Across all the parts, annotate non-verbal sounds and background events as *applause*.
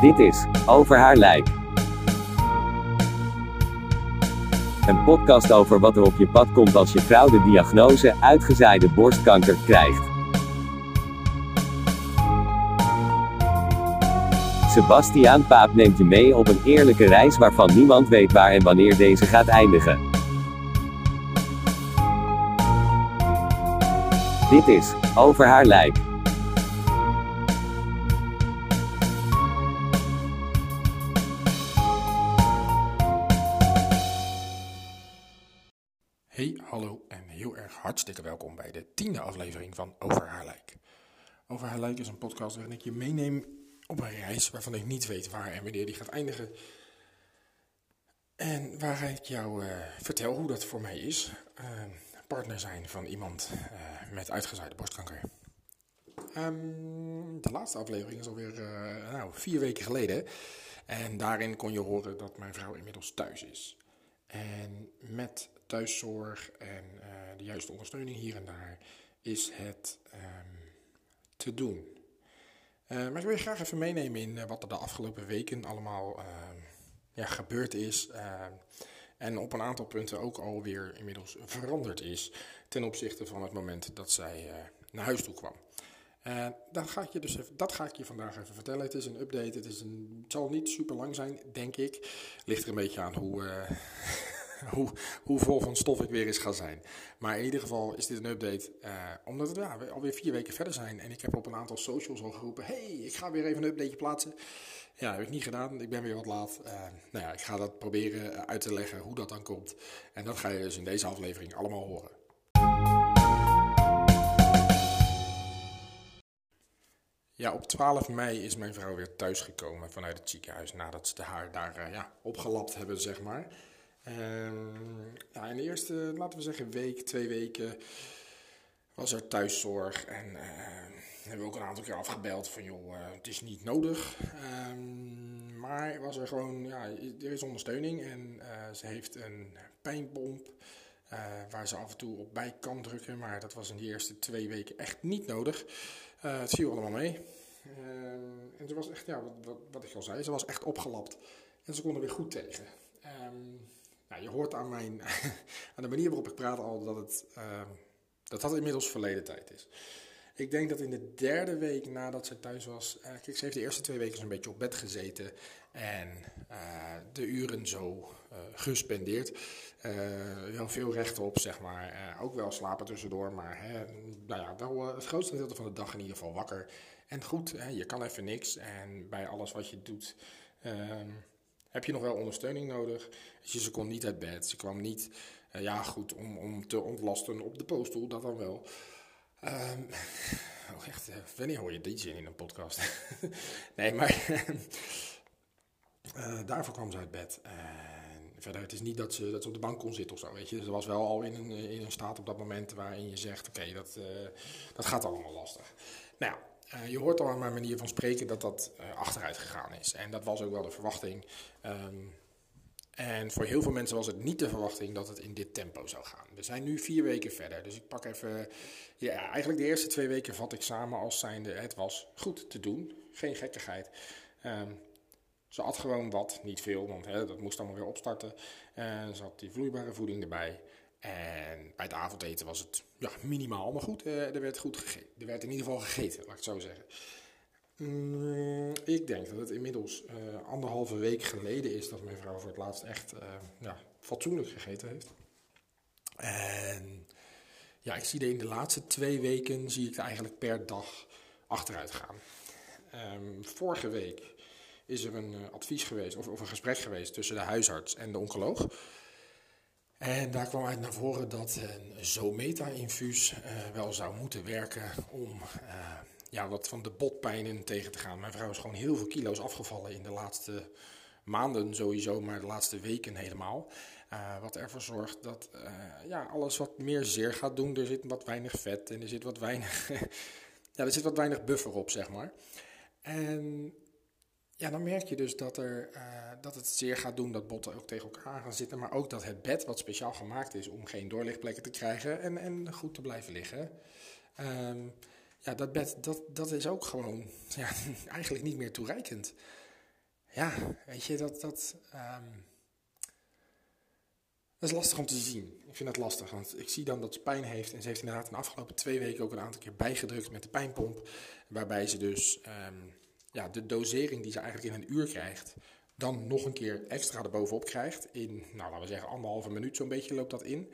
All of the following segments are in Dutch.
Dit is Over haar lijk. Een podcast over wat er op je pad komt als je vrouw de diagnose uitgezaaide borstkanker krijgt. Sebastiaan Paap neemt je mee op een eerlijke reis waarvan niemand weet waar en wanneer deze gaat eindigen. Dit is Over haar lijk. Hartstikke welkom bij de tiende aflevering van Over haar lijk. Over haar lijk is een podcast waarin ik je meeneem op een reis waarvan ik niet weet waar en wanneer die gaat eindigen. En waar ik jou uh, vertel hoe dat voor mij is. Uh, partner zijn van iemand uh, met uitgezaaide borstkanker. Um, de laatste aflevering is alweer nou, vier weken geleden. En daarin kon je horen dat mijn vrouw inmiddels thuis is. En met thuiszorg en uh, de juiste ondersteuning hier en daar is het um, te doen. Uh, maar ik wil je graag even meenemen in uh, wat er de afgelopen weken allemaal ehm, ja, gebeurd is. Ehm, en op een aantal punten ook alweer inmiddels veranderd is ten opzichte van het moment dat zij naar huis toe kwam. dat, ga ik je dus even, dat ga ik je vandaag even vertellen. Het is een update. Het, is een, zal niet super lang zijn, denk ik. Ligt er een beetje aan hoe, *laughs* *laughs* hoe, hoe vol van stof ik weer eens ga zijn. Maar in ieder geval is dit een update, uh, omdat we alweer vier weken verder zijn. En ik heb op een aantal socials al geroepen, hey, ik ga weer even een updateje plaatsen. Ja, heb ik niet gedaan. Ik ben weer wat laat. Uh, nou ja, ik ga dat proberen uit te leggen hoe dat dan komt. En dat ga je dus in deze aflevering allemaal horen. Ja, op 12 mei is mijn vrouw weer thuisgekomen vanuit het ziekenhuis nadat ze haar daar ja, opgelapt hebben, zeg maar. Ja, in de eerste, laten we zeggen, week, twee weken was er thuiszorg. En uh, hebben we ook een aantal keer afgebeld van, joh, uh, het is niet nodig. Um, maar was er gewoon, ja, er is ondersteuning en uh, ze heeft een pijnpomp. waar ze af en toe op bij kan drukken, maar dat was in de eerste twee weken echt niet nodig. het viel allemaal mee. Ehm, en ze was echt, ja, wat, wat, wat, ik al zei, ze was echt opgelapt. En ze kon er weer goed tegen. Je hoort aan, mijn, *laughs* aan de manier waarop ik praat al dat het, uh, dat, dat inmiddels verleden tijd is. Ik denk dat in de derde week nadat ze thuis was, uh, kijk, ze heeft de eerste twee weken een beetje op bed gezeten en uh, de uren zo gespendeerd. wel veel rechtop, zeg maar. ook wel slapen tussendoor, maar hè, nou ja, wel het grootste gedeelte van de dag in ieder geval wakker. En goed, hè, je kan even niks en bij alles wat je doet ehm, heb je nog wel ondersteuning nodig. Dus ze kon niet uit bed. Ze kwam niet, uh, ja goed, om, om te ontlasten op de pooststoel, dat dan wel. Um, *laughs* oh echt, uh, wanneer hoor je die zin in een podcast? *laughs* nee, maar uh, *laughs* daarvoor kwam ze uit bed. En verder, het is niet dat ze, dat ze op de bank kon zitten of zo, weet je. Ze was wel al in een, in een staat op dat moment waarin je zegt, oké, dat, dat gaat allemaal lastig. Nou ja, uh, je hoort al aan mijn manier van spreken dat dat uh, achteruit gegaan is. En dat was ook wel de verwachting. Um, en voor heel veel mensen was het niet de verwachting dat het in dit tempo zou gaan. We zijn nu vier weken verder. Dus ik pak even. Ja, eigenlijk de eerste twee weken vat ik samen als zijnde: het was goed te doen. Geen gekkigheid. Um, ze had gewoon wat, niet veel, want hè, dat moest allemaal weer opstarten. En ze had die vloeibare voeding erbij. En bij het avondeten was het ja, minimaal, maar goed, uh, er werd goed gegeten. Er werd in ieder geval gegeten, laat ik het zo zeggen. Mm, ik denk dat het inmiddels uh, anderhalve week geleden is dat mijn vrouw voor het laatst echt uh, ja, fatsoenlijk gegeten heeft. En ja, ik zie er in de laatste twee weken zie ik er eigenlijk per dag achteruit gaan. Um, vorige week is er een advies geweest, of, of een gesprek geweest tussen de huisarts en de oncoloog. En daar kwam uit naar voren dat een Zometa-infuus uh, wel zou moeten werken om uh, ja, wat van de botpijnen tegen te gaan. Mijn vrouw is gewoon heel veel kilo's afgevallen in de laatste maanden sowieso, maar de laatste weken helemaal. Uh, wat ervoor zorgt dat ja, alles wat meer zeer gaat doen. Er zit wat weinig vet en er zit wat weinig, *laughs* ja, er zit wat weinig buffer op, zeg maar. En ja, dan merk je dus dat, er, uh, dat het zeer gaat doen dat botten ook tegen elkaar gaan zitten. Maar ook dat het bed, wat speciaal gemaakt is om geen doorlichtplekken te krijgen en, en goed te blijven liggen. Um, ja, dat bed, dat, dat is ook gewoon *laughs* ja, eigenlijk niet meer toereikend. ja, weet je, dat, dat, ehm, dat is lastig om te zien. Ik vind dat lastig, want ik zie dan dat ze pijn heeft. En ze heeft inderdaad de afgelopen twee weken ook een aantal keer bijgedrukt met de pijnpomp. Waarbij ze dus ehm, ja, de dosering die ze eigenlijk in een uur krijgt, dan nog een keer extra erbovenop krijgt. In, nou laten we zeggen, anderhalve minuut zo'n beetje loopt dat in.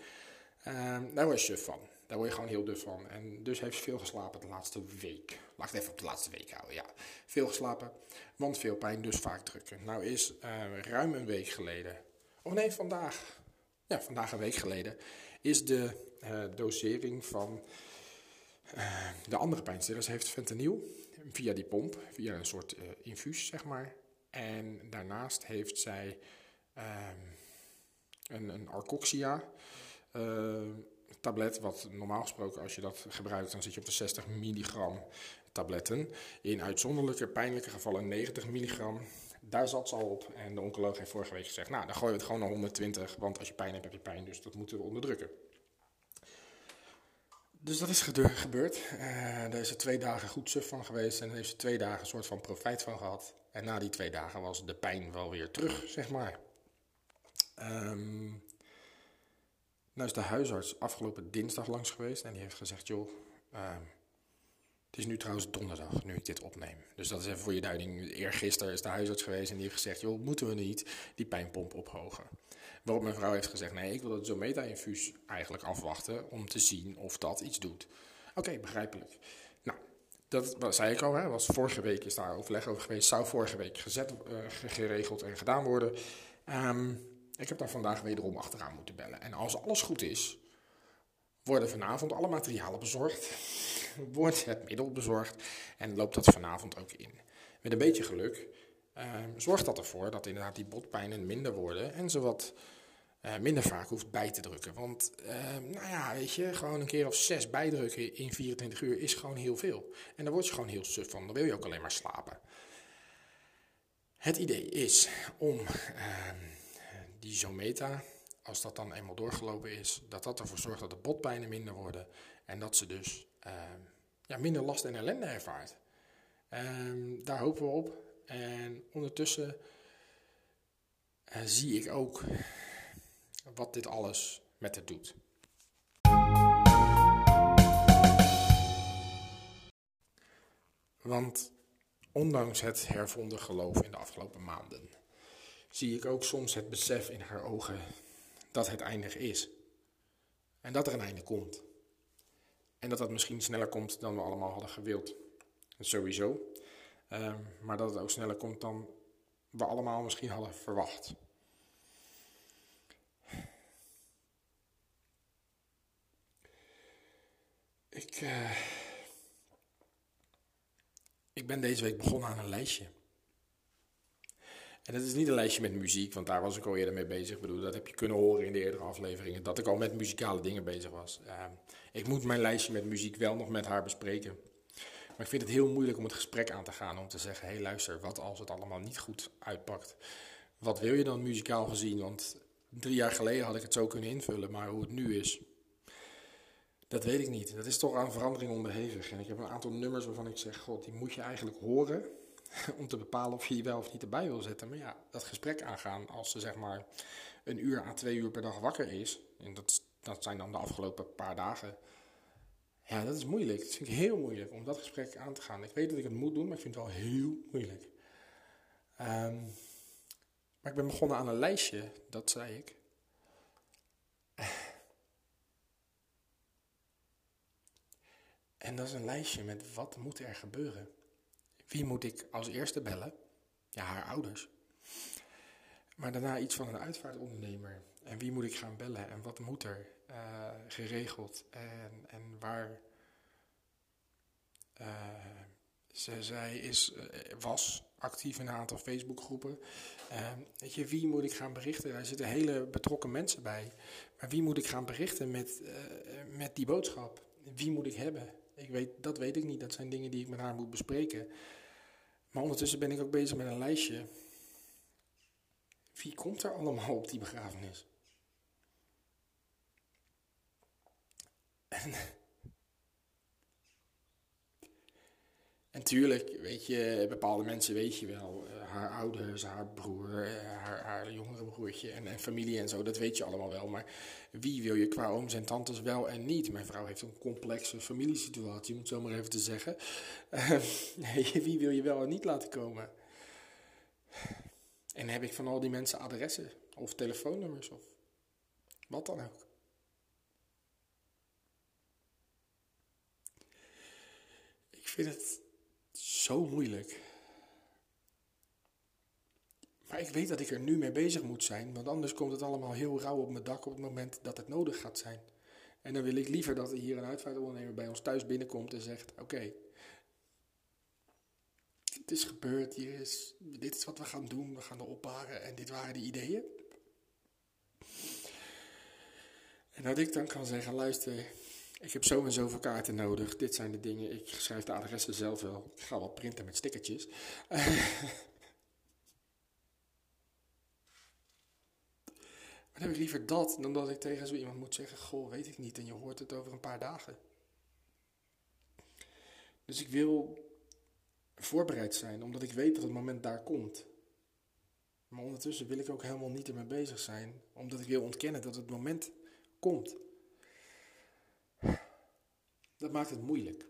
Um, daar word je suf van. Daar word je gewoon heel duf van. En dus heeft ze veel geslapen de laatste week. Laat ik het even op de laatste week houden, ja. Veel geslapen, want veel pijn, dus vaak drukken. Nou is uh, ruim een week geleden, of nee, vandaag, ja, vandaag een week geleden, is de uh, dosering van uh, de andere pijnstillers heeft fentanyl via die pomp, via een soort infuus, zeg maar. En daarnaast heeft zij ehm, een, een Arcoxia tablet, wat normaal gesproken als je dat gebruikt, dan zit je op de 60 milligram tabletten. In uitzonderlijke pijnlijke gevallen 90 milligram. Daar zat ze al op. En de oncoloog heeft vorige week gezegd, nou dan gooien we het gewoon naar 120, want als je pijn hebt, heb je pijn, dus dat moeten we onderdrukken. Dus dat is gebeurd. Uh, daar is ze twee dagen goed suf van geweest en daar heeft ze twee dagen een soort van profijt van gehad. En na die twee dagen was de pijn wel weer terug, zeg maar. Um, nou is de huisarts afgelopen dinsdag langs geweest en die heeft gezegd, joh, uh, het is nu trouwens donderdag, nu ik dit opneem. Dus dat is even voor je duiding. Eergisteren is de huisarts geweest en die heeft gezegd, joh, moeten we niet die pijnpomp ophogen? Waarop mijn vrouw heeft gezegd, nee, ik wil dat Zometa-infuus eigenlijk afwachten om te zien of dat iets doet. Oké, begrijpelijk. Nou, dat zei ik al, hè, was vorige week is daar overleg over geweest, zou vorige week gezet, uh, geregeld en gedaan worden. Um, ik heb daar vandaag wederom achteraan moeten bellen. En als alles goed is, worden vanavond alle materialen bezorgd. *laughs* Wordt het middel bezorgd en loopt dat vanavond ook in. Met een beetje geluk uh, zorgt dat ervoor dat inderdaad die botpijnen minder worden en ze wat uh, minder vaak hoeft bij te drukken. Want, uh, nou ja, weet je, gewoon een keer of zes bijdrukken in 24 uur is gewoon heel veel. En daar word je gewoon heel suf van. Dan wil je ook alleen maar slapen. Het idee is om ehm, die Zometa, als dat dan eenmaal doorgelopen is, dat dat ervoor zorgt dat de botpijnen minder worden en dat ze dus ja, minder last en ellende ervaart. Um, daar hopen we op. En ondertussen uh, zie ik ook wat dit alles met het doet. Want ondanks het hervonden geloof in de afgelopen maanden zie ik ook soms het besef in haar ogen dat het eindig is. En dat er een einde komt. En dat dat misschien sneller komt dan we allemaal hadden gewild. Sowieso. Um, maar dat het ook sneller komt dan we allemaal misschien hadden verwacht. Ik, uh, ik ben deze week begonnen aan een lijstje. En het is niet een lijstje met muziek, want daar was ik al eerder mee bezig. Ik bedoel, dat heb je kunnen horen in de eerdere afleveringen, dat ik al met muzikale dingen bezig was. Uh, ik moet mijn lijstje met muziek wel nog met haar bespreken. Maar ik vind het heel moeilijk om het gesprek aan te gaan, om te zeggen, hé hey, luister, wat als het allemaal niet goed uitpakt? Wat wil je dan muzikaal gezien? Want drie jaar geleden had ik het zo kunnen invullen, maar hoe het nu is, dat weet ik niet. Dat is toch aan verandering onderhevig. En ik heb een aantal nummers waarvan ik zeg, god, die moet je eigenlijk horen *laughs* om te bepalen of je je wel of niet erbij wil zetten. Maar ja, dat gesprek aangaan als ze zeg maar een uur à twee uur per dag wakker is. En dat, dat zijn dan de afgelopen paar dagen. Ja, dat is moeilijk. Dat vind ik heel moeilijk om dat gesprek aan te gaan. Ik weet dat ik het moet doen, maar ik vind het wel heel moeilijk. Um, maar ik ben begonnen aan een lijstje, dat zei ik. En dat is een lijstje met wat moet er gebeuren. Wie moet ik als eerste bellen? Ja, haar ouders. Maar daarna iets van een uitvaartondernemer. En wie moet ik gaan bellen en wat moet er uh, geregeld en, en waar. Uh, ze, zij is, uh, was actief in een aantal Facebookgroepen. weet je, wie moet ik gaan berichten? Daar zitten hele betrokken mensen bij. Maar wie moet ik gaan berichten met, met die boodschap? Wie moet ik hebben? Ik weet, dat weet ik niet. Dat zijn dingen die ik met haar moet bespreken. Maar ondertussen ben ik ook bezig met een lijstje. Wie komt er allemaal op die begrafenis? En, en tuurlijk, weet je, bepaalde mensen weet je wel. Uh, haar ouders, haar broer, eh, haar, haar jongere broertje en, en familie en zo. Dat weet je allemaal wel. Maar wie wil je qua ooms en tantes wel en niet? Mijn vrouw heeft een complexe familiesituatie, om het zo maar even te zeggen. *laughs* Uh, wie wil je wel en niet laten komen? En heb ik van al die mensen adressen of telefoonnummers of wat dan ook. Ik vind het zo moeilijk. Maar ik weet dat ik er nu mee bezig moet zijn, want anders komt het allemaal heel rauw op mijn dak op het moment dat het nodig gaat zijn. En dan wil ik liever dat er hier een uitvaartondernemer bij ons thuis binnenkomt en zegt: Oké, het is gebeurd, hier is, dit is wat we gaan doen, we gaan erop opbaren en dit waren de ideeën. En dat ik dan kan zeggen, luister, ik heb zo en zoveel kaarten nodig, dit zijn de dingen, ik schrijf de adressen zelf wel, ik ga wel printen met stickertjes. *laughs* Dan heb ik liever dat dan dat ik tegen zo iemand moet zeggen: Goh, weet ik niet. En je hoort het over een paar dagen. Dus ik wil voorbereid zijn, omdat ik weet dat het moment daar komt. Maar ondertussen wil ik ook helemaal niet ermee bezig zijn, omdat ik wil ontkennen dat het moment komt. Dat maakt het moeilijk.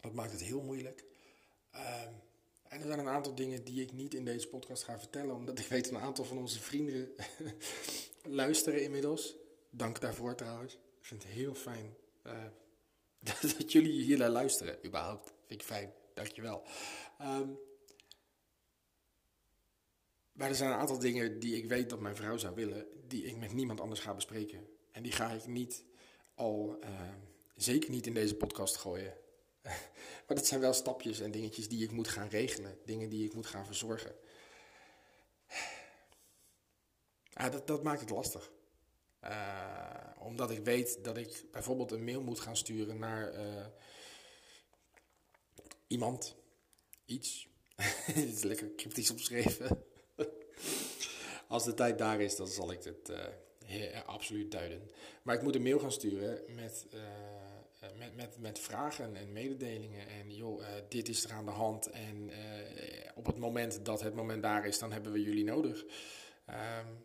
Dat maakt het heel moeilijk. Uh, en er zijn een aantal dingen die ik niet in deze podcast ga vertellen, omdat ik weet een aantal van onze vrienden *laughs* luisteren inmiddels. Dank daarvoor trouwens. Ik vind het heel fijn *laughs* uh, dat jullie hier naar luisteren, überhaupt. Vind ik fijn, dankjewel. Um, maar er zijn een aantal dingen die ik weet dat mijn vrouw zou willen, die ik met niemand anders ga bespreken. En die ga ik niet al, uh, zeker niet in deze podcast gooien. *laughs* Maar dat zijn wel stapjes en dingetjes die ik moet gaan regelen. Dingen die ik moet gaan verzorgen. Ja, dat, dat maakt het lastig. Uh, omdat ik weet dat ik bijvoorbeeld een mail moet gaan sturen naar uh, iemand, iets. *laughs* Dit is lekker cryptisch omschreven. *laughs* Als de tijd daar is, dan zal ik het uh, absoluut duiden. Maar ik moet een mail gaan sturen met eh, met, met, met vragen en mededelingen. En joh, uh, dit is er aan de hand. En uh, op het moment dat het moment daar is, dan hebben we jullie nodig. Um,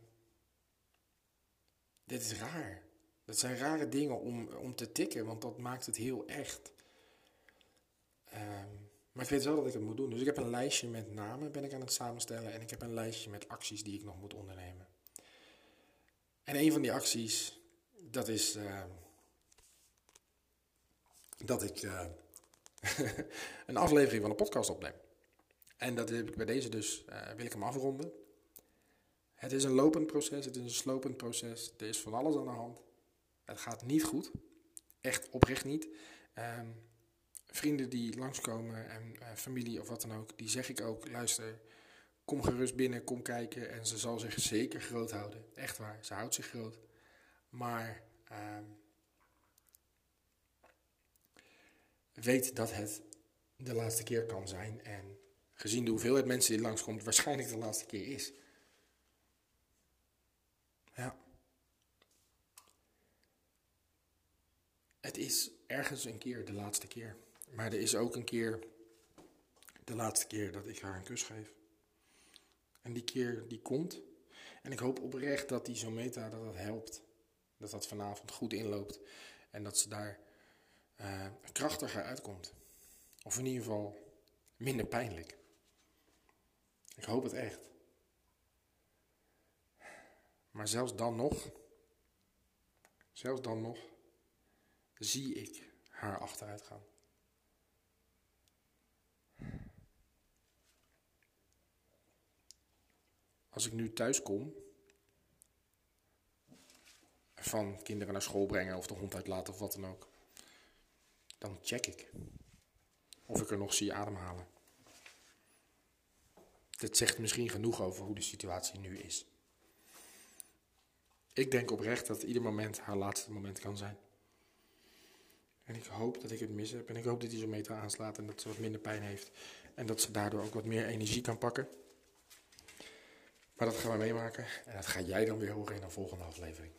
dit is raar. Dat zijn rare dingen om, om te tikken, want dat maakt het heel echt. Um, maar ik weet wel dat ik het moet doen. Dus ik heb een lijstje met namen ben ik aan het samenstellen. En ik heb een lijstje met acties die ik nog moet ondernemen. En een van die acties, dat is... Uh, dat ik uh, *laughs* een aflevering van een podcast opneem. En dat heb ik bij deze dus, uh, wil ik hem afronden. Het is een lopend proces, het is een slopend proces. Er is van alles aan de hand. Het gaat niet goed. Echt oprecht niet. Um, vrienden die langskomen en uh, familie of wat dan ook, die zeg ik ook, luister, kom gerust binnen, kom kijken. En ze zal zich zeker groot houden. Echt waar, ze houdt zich groot. Maar... Um, weet dat het de laatste keer kan zijn. En gezien de hoeveelheid mensen die langskomt, waarschijnlijk de laatste keer is. Ja. Het is ergens een keer de laatste keer. Maar er is ook een keer de laatste keer dat ik haar een kus geef. En die keer die komt. En ik hoop oprecht dat die Zometa dat dat helpt. Dat dat vanavond goed inloopt. En dat ze daar uh, krachtiger uitkomt. Of in ieder geval minder pijnlijk. Ik hoop het echt. Maar zelfs dan nog, zelfs dan nog, zie ik haar achteruit gaan. Als ik nu thuis kom, van kinderen naar school brengen of de hond uitlaten of wat dan ook dan check ik of ik er nog zie ademhalen. Dit zegt misschien genoeg over hoe de situatie nu is. Ik denk oprecht dat ieder moment haar laatste moment kan zijn. En ik hoop dat ik het mis heb. En ik hoop dat hij zo meter aanslaat en dat ze wat minder pijn heeft. En dat ze daardoor ook wat meer energie kan pakken. Maar dat gaan we meemaken. En dat ga jij dan weer horen in een volgende aflevering.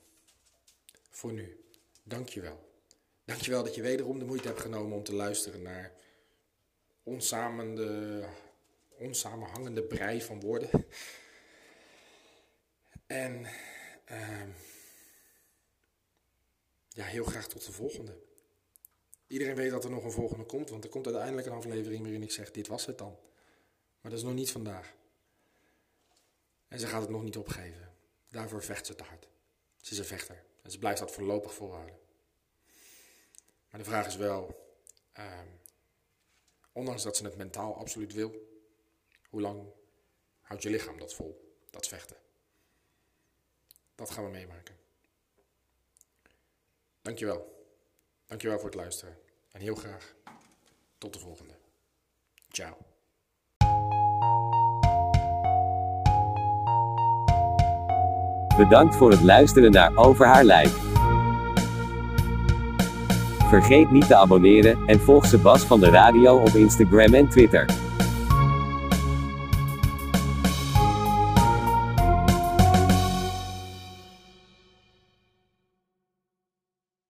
Voor nu, dankjewel. Dankjewel dat je wederom de moeite hebt genomen om te luisteren naar ons samen de onsamenhangende brei van woorden. En ehm, ja, heel graag tot de volgende. Iedereen weet dat er nog een volgende komt, want er komt uiteindelijk een aflevering waarin ik zeg: Dit was het dan. Maar dat is nog niet vandaag. En ze gaat het nog niet opgeven. Daarvoor vecht ze te hard. Ze is een vechter. En ze blijft dat voorlopig volhouden. Maar de vraag is wel, ehm, ondanks dat ze het mentaal absoluut wil, hoe lang houdt je lichaam dat vol, dat vechten? Dat gaan we meemaken. Dankjewel. Dankjewel voor het luisteren. En heel graag tot de volgende. Ciao. Bedankt voor het luisteren naar Over haar lijk. Vergeet niet te abonneren en volg Sebas van de Radio op Instagram en Twitter.